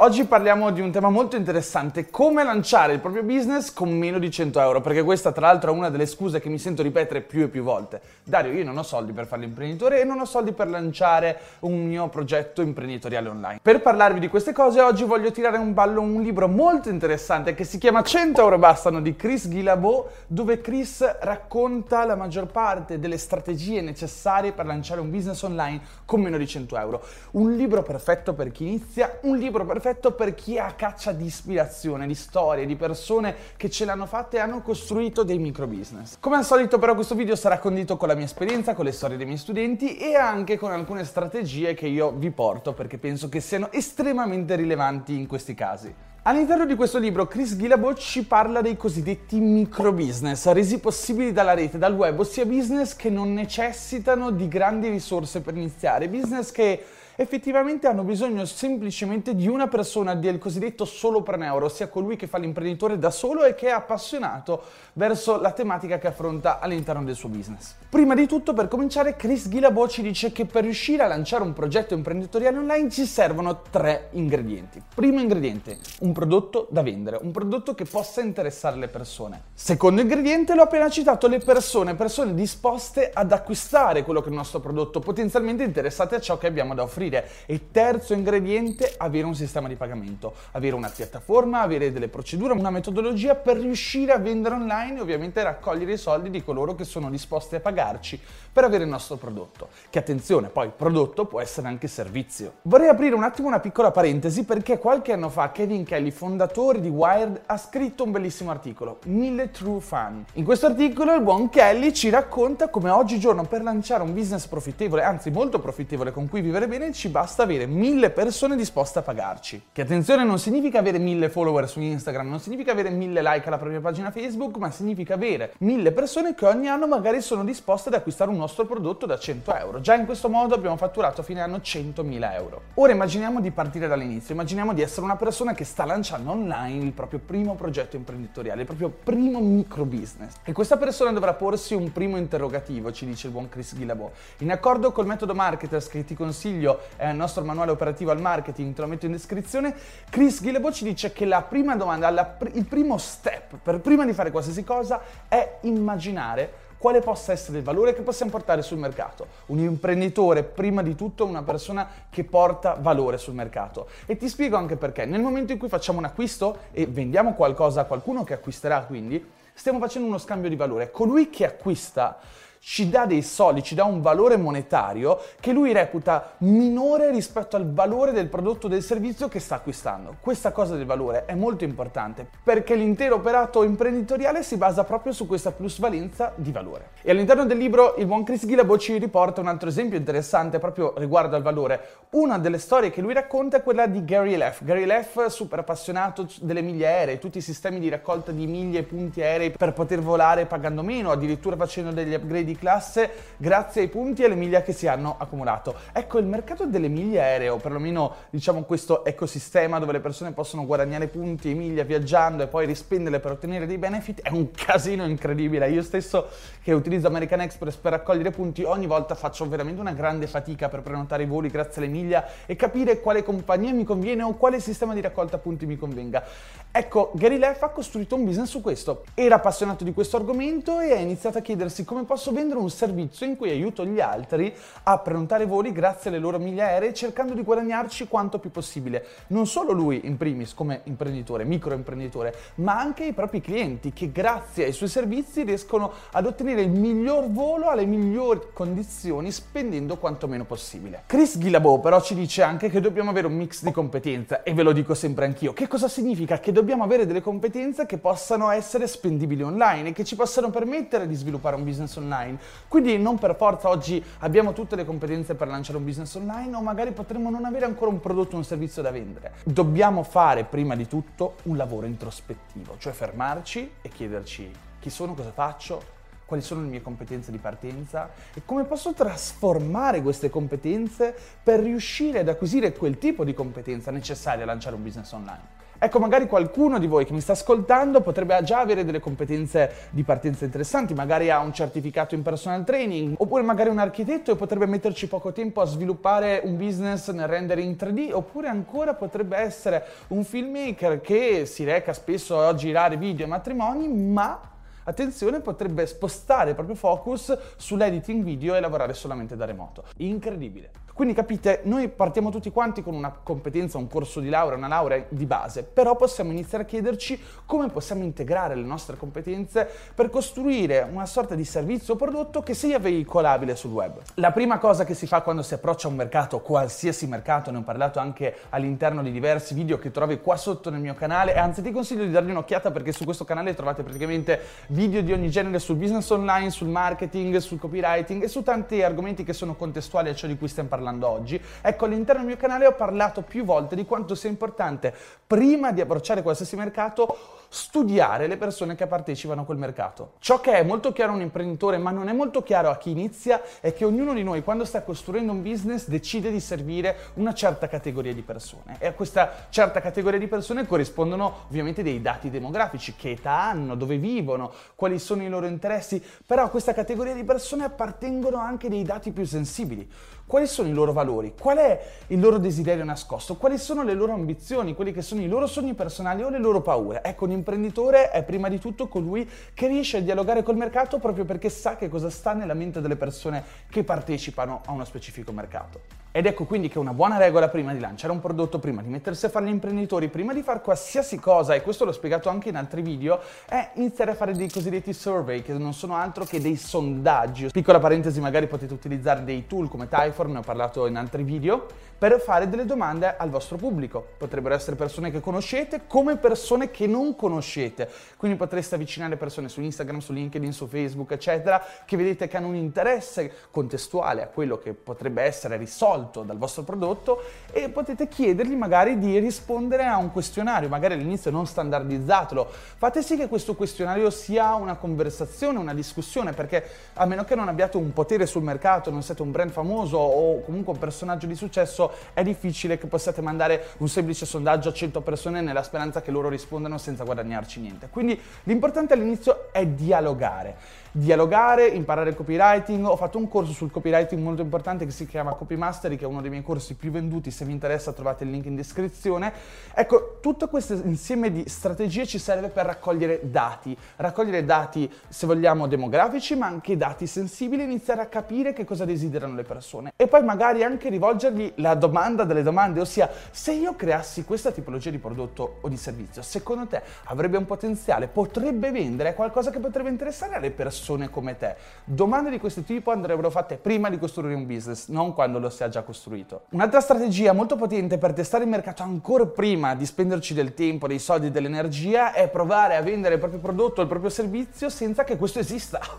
Oggi parliamo di un tema molto interessante, come lanciare il proprio business con meno di 100 euro, perché questa tra l'altro è una delle scuse che mi sento ripetere più e più volte. Dario, io non ho soldi per fare l'imprenditore e non ho soldi per lanciare un mio progetto imprenditoriale online. Per parlarvi di queste cose oggi voglio tirare un ballo un libro molto interessante che si chiama 100 euro bastano di Chris Guillebeau, dove Chris racconta la maggior parte delle strategie necessarie per lanciare un business online con meno di 100 euro. Un libro perfetto per chi inizia, un libro perfetto perfetto per chi ha caccia di ispirazione, di storie, di persone che ce l'hanno fatta e hanno costruito dei micro business. Come al solito però questo video sarà condito con la mia esperienza, con le storie dei miei studenti e anche con alcune strategie che io vi porto perché penso che siano estremamente rilevanti in questi casi. All'interno di questo libro Chris Guillebeau ci parla dei cosiddetti micro business, resi possibili dalla rete, dal web, ossia business che non necessitano di grandi risorse per iniziare, business che effettivamente hanno bisogno semplicemente di una persona del cosiddetto solopreneur, ossia colui che fa l'imprenditore da solo e che è appassionato verso la tematica che affronta all'interno del suo business. Prima di tutto, per cominciare, Chris Guillebeau ci dice che per riuscire a lanciare un progetto imprenditoriale online ci servono tre ingredienti. Primo ingrediente, un prodotto da vendere, un prodotto che possa interessare le persone. Secondo ingrediente, l'ho appena citato, le persone, persone disposte ad acquistare quello che è il nostro prodotto, potenzialmente interessate a ciò che abbiamo da offrire offrire. E terzo ingrediente, avere un sistema di pagamento, avere una piattaforma, avere delle procedure, una metodologia per riuscire a vendere online e ovviamente raccogliere i soldi di coloro che sono disposti a pagarci per avere il nostro prodotto. Che attenzione, poi prodotto può essere anche servizio. Vorrei aprire un attimo una piccola parentesi perché qualche anno fa Kevin Kelly, fondatore di Wired, ha scritto un bellissimo articolo, 1000 True Fan. In questo articolo il buon Kelly ci racconta come oggigiorno per lanciare un business profittevole, anzi molto profittevole con cui vivere bene, ci basta avere mille persone disposte a pagarci. Che attenzione non significa avere mille follower su Instagram, non significa avere mille like alla propria pagina Facebook, ma significa avere mille persone che ogni anno magari sono disposte ad acquistare un nostro prodotto da 100 euro. Già in questo modo abbiamo fatturato a fine anno 100.000 euro. Ora immaginiamo di partire dall'inizio, immaginiamo di essere una persona che sta lanciando online il proprio primo progetto imprenditoriale, il proprio primo micro business. E questa persona dovrà porsi un primo interrogativo, ci dice il buon Chris Guillebeau. In accordo col metodo Marketers che ti consiglio è il nostro manuale operativo al marketing, te lo metto in descrizione, Chris Guillebeau ci dice che la prima domanda, la pr- il primo step per prima di fare qualsiasi cosa è immaginare quale possa essere il valore che possiamo portare sul mercato. Un imprenditore, prima di tutto, è una persona che porta valore sul mercato. E ti spiego anche perché. Nel momento in cui facciamo un acquisto e vendiamo qualcosa a qualcuno che acquisterà, quindi, stiamo facendo uno scambio di valore. Colui che acquista ci dà dei soldi, ci dà un valore monetario che lui reputa minore rispetto al valore del prodotto o del servizio che sta acquistando. Questa cosa del valore è molto importante perché l'intero operato imprenditoriale si basa proprio su questa plusvalenza di valore. E all'interno del libro il buon Chris Guillebeau ci riporta un altro esempio interessante proprio riguardo al valore. Una delle storie che lui racconta è quella di Gary Leff. Gary Leff, super appassionato delle miglia aeree, tutti i sistemi di raccolta di miglia e punti aerei per poter volare pagando meno, addirittura facendo degli upgrade di classe grazie ai punti e alle miglia che si hanno accumulato. Ecco, il mercato delle miglie aeree, o perlomeno diciamo questo ecosistema dove le persone possono guadagnare punti e miglia viaggiando e poi rispenderle per ottenere dei benefit, è un casino incredibile. Io stesso che utilizzo American Express per raccogliere punti, ogni volta faccio veramente una grande fatica per prenotare i voli grazie alle miglia e capire quale compagnia mi conviene o quale sistema di raccolta punti mi convenga. Ecco, Gary Leff ha costruito un business su questo. Era appassionato di questo argomento e ha iniziato a chiedersi come posso vendere un servizio in cui aiuto gli altri a prenotare voli grazie alle loro miglia aeree cercando di guadagnarci quanto più possibile. Non solo lui in primis come imprenditore, microimprenditore, ma anche i propri clienti che grazie ai suoi servizi riescono ad ottenere il miglior volo alle migliori condizioni spendendo quanto meno possibile. Chris Guillebeau però ci dice anche che dobbiamo avere un mix di competenze e ve lo dico sempre anch'io. Che cosa significa? Che dobbiamo avere delle competenze che possano essere spendibili online e che ci possano permettere di sviluppare un business online. Quindi non per forza oggi abbiamo tutte le competenze per lanciare un business online o magari potremmo non avere ancora un prodotto o un servizio da vendere. Dobbiamo fare prima di tutto un lavoro introspettivo, cioè fermarci e chiederci chi sono, cosa faccio, quali sono le mie competenze di partenza e come posso trasformare queste competenze per riuscire ad acquisire quel tipo di competenza necessaria a lanciare un business online. Ecco, magari qualcuno di voi che mi sta ascoltando potrebbe già avere delle competenze di partenza interessanti, magari ha un certificato in personal training, oppure magari un architetto e potrebbe metterci poco tempo a sviluppare un business nel rendere in 3D, oppure ancora potrebbe essere un filmmaker che si reca spesso a girare video e matrimoni, ma attenzione, potrebbe spostare il proprio focus sull'editing video e lavorare solamente da remoto. Incredibile. Quindi capite, noi partiamo tutti quanti con una competenza, un corso di laurea, una laurea di base, però possiamo iniziare a chiederci come possiamo integrare le nostre competenze per costruire una sorta di servizio o prodotto che sia veicolabile sul web. La prima cosa che si fa quando si approccia a un mercato, qualsiasi mercato, ne ho parlato anche all'interno di diversi video che trovi qua sotto nel mio canale, anzi ti consiglio di dargli un'occhiata perché su questo canale trovate praticamente video di ogni genere sul business online, sul marketing, sul copywriting e su tanti argomenti che sono contestuali a ciò di cui stiamo parlando oggi, ecco all'interno del mio canale ho parlato più volte di quanto sia importante prima di approcciare qualsiasi mercato studiare le persone che partecipano a quel mercato. Ciò che è molto chiaro a un imprenditore, ma non è molto chiaro a chi inizia, è che ognuno di noi quando sta costruendo un business decide di servire una certa categoria di persone e a questa certa categoria di persone corrispondono ovviamente dei dati demografici, che età hanno, dove vivono, quali sono i loro interessi, però a questa categoria di persone appartengono anche dei dati più sensibili. Quali sono i loro valori? Qual è il loro desiderio nascosto? Quali sono le loro ambizioni? Quelli che sono i loro sogni personali o le loro paure? Ecco, un imprenditore è prima di tutto colui che riesce a dialogare col mercato proprio perché sa che cosa sta nella mente delle persone che partecipano a uno specifico mercato. Ed ecco quindi che una buona regola prima di lanciare un prodotto, prima di mettersi a fare gli imprenditori, prima di fare qualsiasi cosa, e questo l'ho spiegato anche in altri video, è iniziare a fare dei cosiddetti survey, che non sono altro che dei sondaggi. Piccola parentesi, magari potete utilizzare dei tool come Typeform, ne ho parlato in altri video, per fare delle domande al vostro pubblico. Potrebbero essere persone che conoscete come persone che non conoscete. Quindi potreste avvicinare persone su Instagram, su LinkedIn, su Facebook, eccetera, che vedete che hanno un interesse contestuale a quello che potrebbe essere risolto risolto dal vostro prodotto e potete chiedergli magari di rispondere a un questionario, magari all'inizio non standardizzatelo. Fate sì che questo questionario sia una conversazione, una discussione, perché a meno che non abbiate un potere sul mercato, non siete un brand famoso o comunque un personaggio di successo, è difficile che possiate mandare un semplice sondaggio a 100 persone nella speranza che loro rispondano senza guadagnarci niente. Quindi l'importante all'inizio è dialogare dialogare, imparare il copywriting. Ho fatto un corso sul copywriting molto importante che si chiama Copy Mastery, che è uno dei miei corsi più venduti. Se vi interessa trovate il link in descrizione. Ecco, tutto questo insieme di strategie ci serve per raccogliere dati. Raccogliere dati, se vogliamo, demografici, ma anche dati sensibili, iniziare a capire che cosa desiderano le persone. E poi magari anche rivolgergli la domanda delle domande, ossia se io creassi questa tipologia di prodotto o di servizio, secondo te avrebbe un potenziale? Potrebbe vendere? Qualcosa che potrebbe interessare alle persone? come te. Domande di questo tipo andrebbero fatte prima di costruire un business, non quando lo si è già costruito. Un'altra strategia molto potente per testare il mercato ancora prima di spenderci del tempo, dei soldi, dell'energia è provare a vendere il proprio prodotto il proprio servizio senza che questo esista.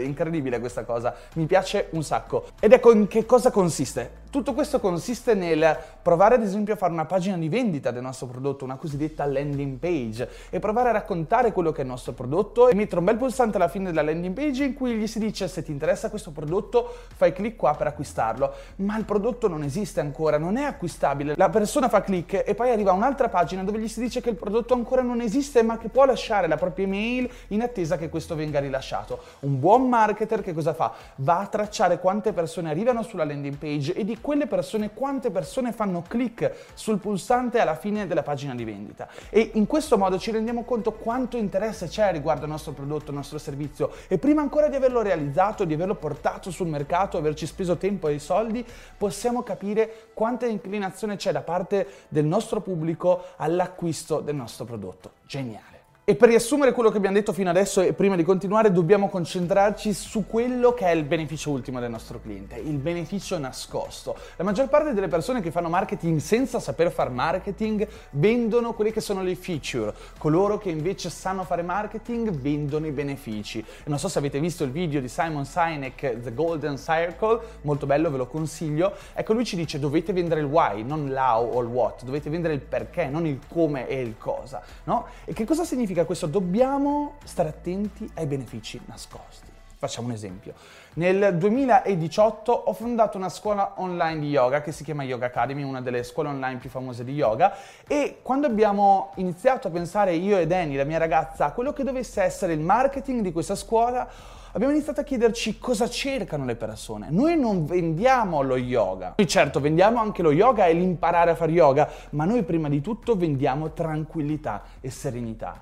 Incredibile questa cosa, mi piace un sacco. Ed ecco in che cosa consiste. Tutto questo consiste nel provare ad esempio a fare una pagina di vendita del nostro prodotto, una cosiddetta landing page, e provare a raccontare quello che è il nostro prodotto e mettere un bel pulsante alla fine della landing page in cui gli si dice se ti interessa questo prodotto fai clic qua per acquistarlo, ma il prodotto non esiste ancora, non è acquistabile. La persona fa clic e poi arriva un'altra pagina dove gli si dice che il prodotto ancora non esiste ma che può lasciare la propria email in attesa che questo venga rilasciato. Un buon marketer che cosa fa? Va a tracciare quante persone arrivano sulla landing page e di quelle persone, quante persone fanno clic sul pulsante alla fine della pagina di vendita. E in questo modo ci rendiamo conto quanto interesse c'è riguardo al nostro prodotto, al nostro servizio e prima ancora di averlo realizzato, di averlo portato sul mercato, averci speso tempo e soldi, possiamo capire quanta inclinazione c'è da parte del nostro pubblico all'acquisto del nostro prodotto. Geniale. E per riassumere quello che abbiamo detto fino adesso e prima di continuare dobbiamo concentrarci su quello che è il beneficio ultimo del nostro cliente, il beneficio nascosto. La maggior parte delle persone che fanno marketing senza saper fare marketing vendono quelle che sono le feature, coloro che invece sanno fare marketing vendono i benefici. E non so se avete visto il video di Simon Sinek, The Golden Circle, molto bello, ve lo consiglio. Ecco, lui ci dice dovete vendere il why, non l'how o il what, dovete vendere il perché, non il come e il cosa, no? E che cosa significa? Significa questo? Dobbiamo stare attenti ai benefici nascosti. Facciamo un esempio. Nel 2018 ho fondato una scuola online di yoga che si chiama Yoga Academy, una delle scuole online più famose di yoga e quando abbiamo iniziato a pensare io e Danny, la mia ragazza, a quello che dovesse essere il marketing di questa scuola, abbiamo iniziato a chiederci cosa cercano le persone. Noi non vendiamo lo yoga. Noi certo vendiamo anche lo yoga e l'imparare a fare yoga, ma noi prima di tutto vendiamo tranquillità e serenità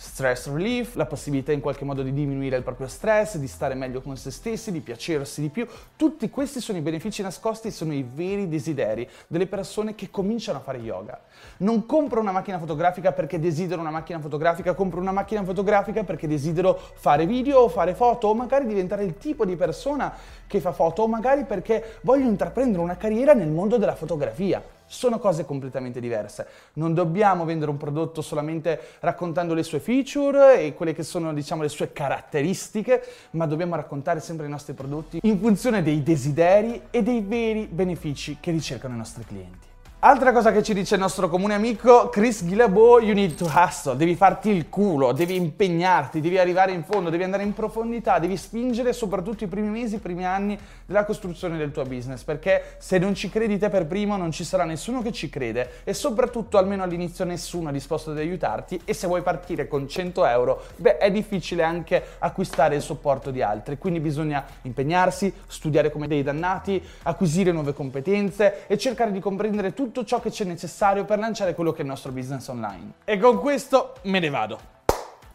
stress relief, la possibilità in qualche modo di diminuire il proprio stress, di stare meglio con se stessi, di piacersi di più. Tutti questi sono i benefici nascosti, sono i veri desideri delle persone che cominciano a fare yoga. Non compro una macchina fotografica perché desidero una macchina fotografica, compro una macchina fotografica perché desidero fare video o fare foto o magari diventare il tipo di persona che fa foto o magari perché voglio intraprendere una carriera nel mondo della fotografia sono cose completamente diverse. Non dobbiamo vendere un prodotto solamente raccontando le sue feature e quelle che sono, diciamo, le sue caratteristiche, ma dobbiamo raccontare sempre i nostri prodotti in funzione dei desideri e dei veri benefici che ricercano i nostri clienti. Altra cosa che ci dice il nostro comune amico Chris Guillebeau, you need to hustle, devi farti il culo, devi impegnarti, devi arrivare in fondo, devi andare in profondità, devi spingere soprattutto i primi mesi, i primi anni della costruzione del tuo business, perché se non ci credi te per primo non ci sarà nessuno che ci crede e soprattutto almeno all'inizio nessuno è disposto ad aiutarti e se vuoi partire con 100 euro, beh è difficile anche acquistare il supporto di altri, quindi bisogna impegnarsi, studiare come dei dannati, acquisire nuove competenze e cercare di comprendere tutto tutto ciò che c'è necessario per lanciare quello che è il nostro business online. E con questo me ne vado.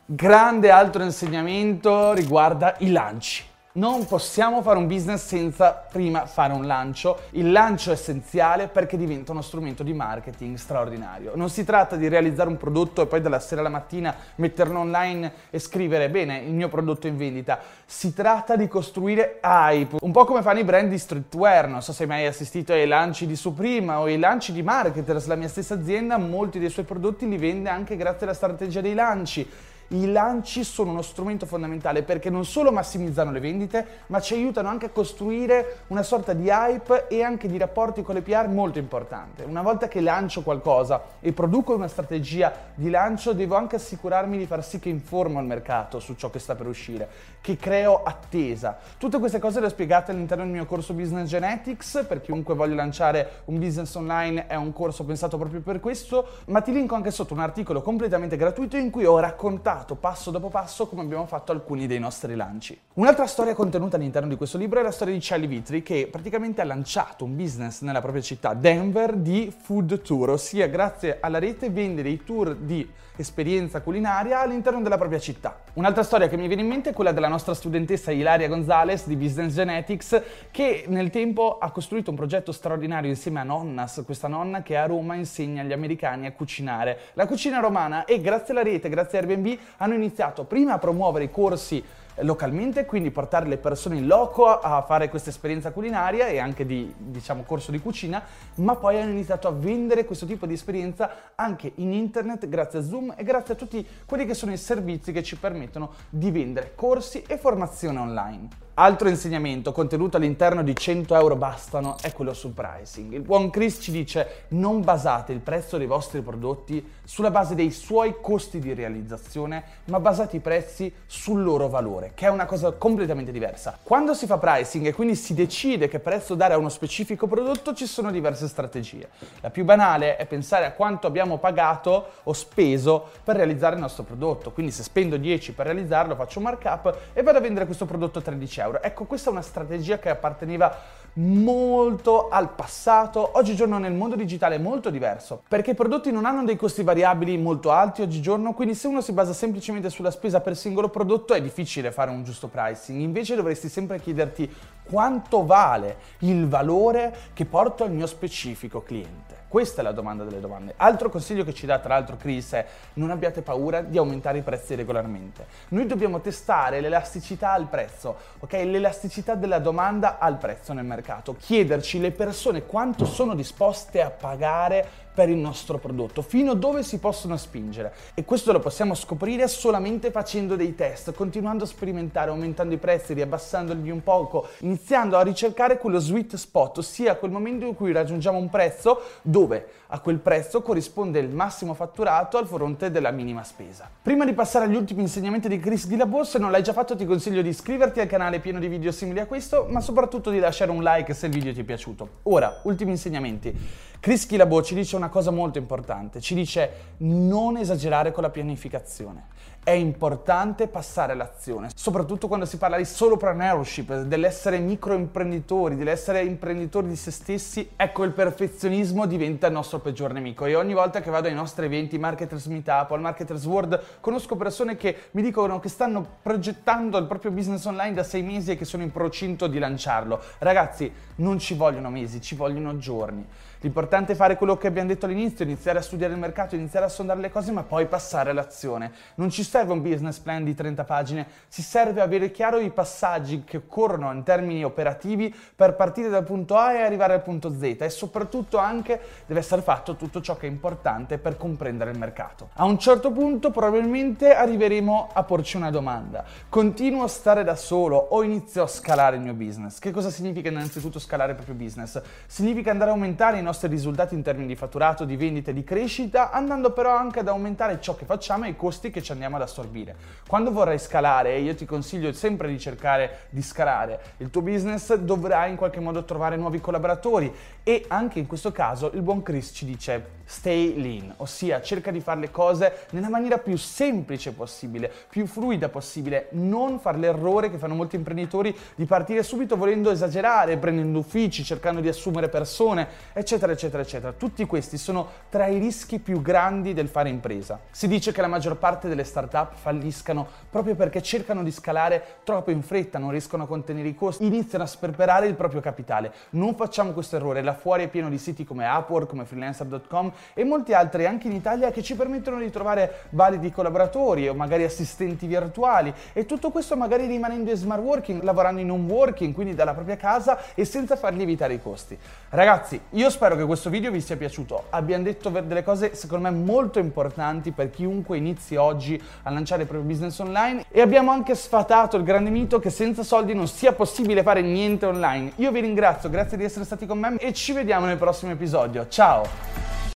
Grande altro insegnamento riguarda i lanci. Non possiamo fare un business senza prima fare un lancio. Il lancio è essenziale perché diventa uno strumento di marketing straordinario. Non si tratta di realizzare un prodotto e poi dalla sera alla mattina metterlo online e scrivere bene il mio prodotto in vendita. Si tratta di costruire hype, un po' come fanno i brand di streetwear. Non so se hai mai assistito ai lanci di Supreme o ai lanci di marketers. La mia stessa azienda molti dei suoi prodotti li vende anche grazie alla strategia dei lanci i lanci sono uno strumento fondamentale perché non solo massimizzano le vendite, ma ci aiutano anche a costruire una sorta di hype e anche di rapporti con le PR molto importante. Una volta che lancio qualcosa e produco una strategia di lancio, devo anche assicurarmi di far sì che informo il mercato su ciò che sta per uscire, che creo attesa. Tutte queste cose le ho spiegate all'interno del mio corso Business Genetics, per chiunque voglia lanciare un business online è un corso pensato proprio per questo, ma ti linko anche sotto un articolo completamente gratuito in cui ho raccontato spiegato passo dopo passo come abbiamo fatto alcuni dei nostri lanci. Un'altra storia contenuta all'interno di questo libro è la storia di Charlie Vitri che praticamente ha lanciato un business nella propria città, Denver, di food tour, ossia grazie alla rete vende dei tour di esperienza culinaria all'interno della propria città. Un'altra storia che mi viene in mente è quella della nostra studentessa Ilaria Gonzalez di Business Genetics che nel tempo ha costruito un progetto straordinario insieme a Nonnas, questa nonna che a Roma insegna agli americani a cucinare la cucina romana e grazie alla rete, grazie a Airbnb hanno iniziato prima a promuovere i corsi localmente, quindi portare le persone in loco a fare questa esperienza culinaria e anche di diciamo corso di cucina, ma poi hanno iniziato a vendere questo tipo di esperienza anche in internet grazie a Zoom e grazie a tutti quelli che sono i servizi che ci permettono di vendere corsi e formazione online. Altro insegnamento contenuto all'interno di 100 euro bastano è quello sul pricing. Il buon Chris ci dice non basate il prezzo dei vostri prodotti sulla base dei suoi costi di realizzazione, ma basate i prezzi sul loro valore, che è una cosa completamente diversa. Quando si fa pricing e quindi si decide che prezzo dare a uno specifico prodotto, ci sono diverse strategie. La più banale è pensare a quanto abbiamo pagato o speso per realizzare il nostro prodotto. Quindi se spendo 10 per realizzarlo, faccio un markup e vado a vendere questo prodotto a 13 euro euro. Ecco, questa è una strategia che apparteneva molto al passato, oggigiorno nel mondo digitale è molto diverso, perché i prodotti non hanno dei costi variabili molto alti oggigiorno, quindi se uno si basa semplicemente sulla spesa per singolo prodotto è difficile fare un giusto pricing, invece dovresti sempre chiederti quanto vale il valore che porto al mio specifico cliente. Questa è la domanda delle domande. Altro consiglio che ci dà tra l'altro Chris è non abbiate paura di aumentare i prezzi regolarmente. Noi dobbiamo testare l'elasticità al prezzo, ok? L'elasticità della domanda al prezzo nel mercato. Chiederci le persone quanto sono disposte a pagare per il nostro prodotto, fino a dove si possono spingere. E questo lo possiamo scoprire solamente facendo dei test, continuando a sperimentare, aumentando i prezzi, riabbassandoli un poco, iniziando a ricercare quello sweet spot, ossia quel momento in cui raggiungiamo un prezzo dove a quel prezzo corrisponde il massimo fatturato al fronte della minima spesa. Prima di passare agli ultimi insegnamenti di Chris Guillebeau, se non l'hai già fatto ti consiglio di iscriverti al canale pieno di video simili a questo, ma soprattutto di lasciare un like se il video ti è piaciuto. Ora, ultimi insegnamenti. Chris Guillebeau ci dice una cosa molto importante, ci dice non esagerare con la pianificazione. È importante passare all'azione, soprattutto quando si parla di solopreneurship, dell'essere microimprenditori, dell'essere imprenditori di se stessi. Ecco, il perfezionismo diventa il nostro peggior nemico. E ogni volta che vado ai nostri eventi, Marketers Meetup o al Marketers World, conosco persone che mi dicono che stanno progettando il proprio business online da sei mesi e che sono in procinto di lanciarlo. Ragazzi, non ci vogliono mesi, ci vogliono giorni. L'importante è fare quello che abbiamo detto all'inizio, iniziare a studiare il mercato, iniziare a sondare le cose, ma poi passare all'azione. Non ci serve un business plan di 30 pagine, ci serve avere chiaro i passaggi che occorrono in termini operativi per partire dal punto A e arrivare al punto Z e soprattutto anche deve essere fatto tutto ciò che è importante per comprendere il mercato. A un certo punto probabilmente arriveremo a porci una domanda. Continuo a stare da solo o inizio a scalare il mio business? Che cosa significa innanzitutto scalare il proprio business? Significa andare a aumentare i nostri nostri risultati in termini di fatturato, di vendita e di crescita, andando però anche ad aumentare ciò che facciamo e i costi che ci andiamo ad assorbire. Quando vorrai scalare, e io ti consiglio sempre di cercare di scalare il tuo business, dovrai in qualche modo trovare nuovi collaboratori e anche in questo caso il buon Chris ci dice stay lean, ossia cerca di fare le cose nella maniera più semplice possibile, più fluida possibile, non fare l'errore che fanno molti imprenditori di partire subito volendo esagerare, prendendo uffici, cercando di assumere persone, eccetera eccetera, eccetera, eccetera. Tutti questi sono tra i rischi più grandi del fare impresa. Si dice che la maggior parte delle start-up falliscano proprio perché cercano di scalare troppo in fretta, non riescono a contenere i costi, iniziano a sperperare il proprio capitale. Non facciamo questo errore, là fuori è pieno di siti come Upwork, come freelancer.com e molti altri anche in Italia che ci permettono di trovare validi collaboratori o magari assistenti virtuali e tutto questo magari rimanendo in smart working, lavorando in home working, quindi dalla propria casa e senza far lievitare i costi. Ragazzi, io spero spero che questo video vi sia piaciuto. Abbiamo detto delle cose secondo me molto importanti per chiunque inizi oggi a lanciare il proprio business online e abbiamo anche sfatato il grande mito che senza soldi non sia possibile fare niente online. Io vi ringrazio, grazie di essere stati con me e ci vediamo nel prossimo episodio. Ciao!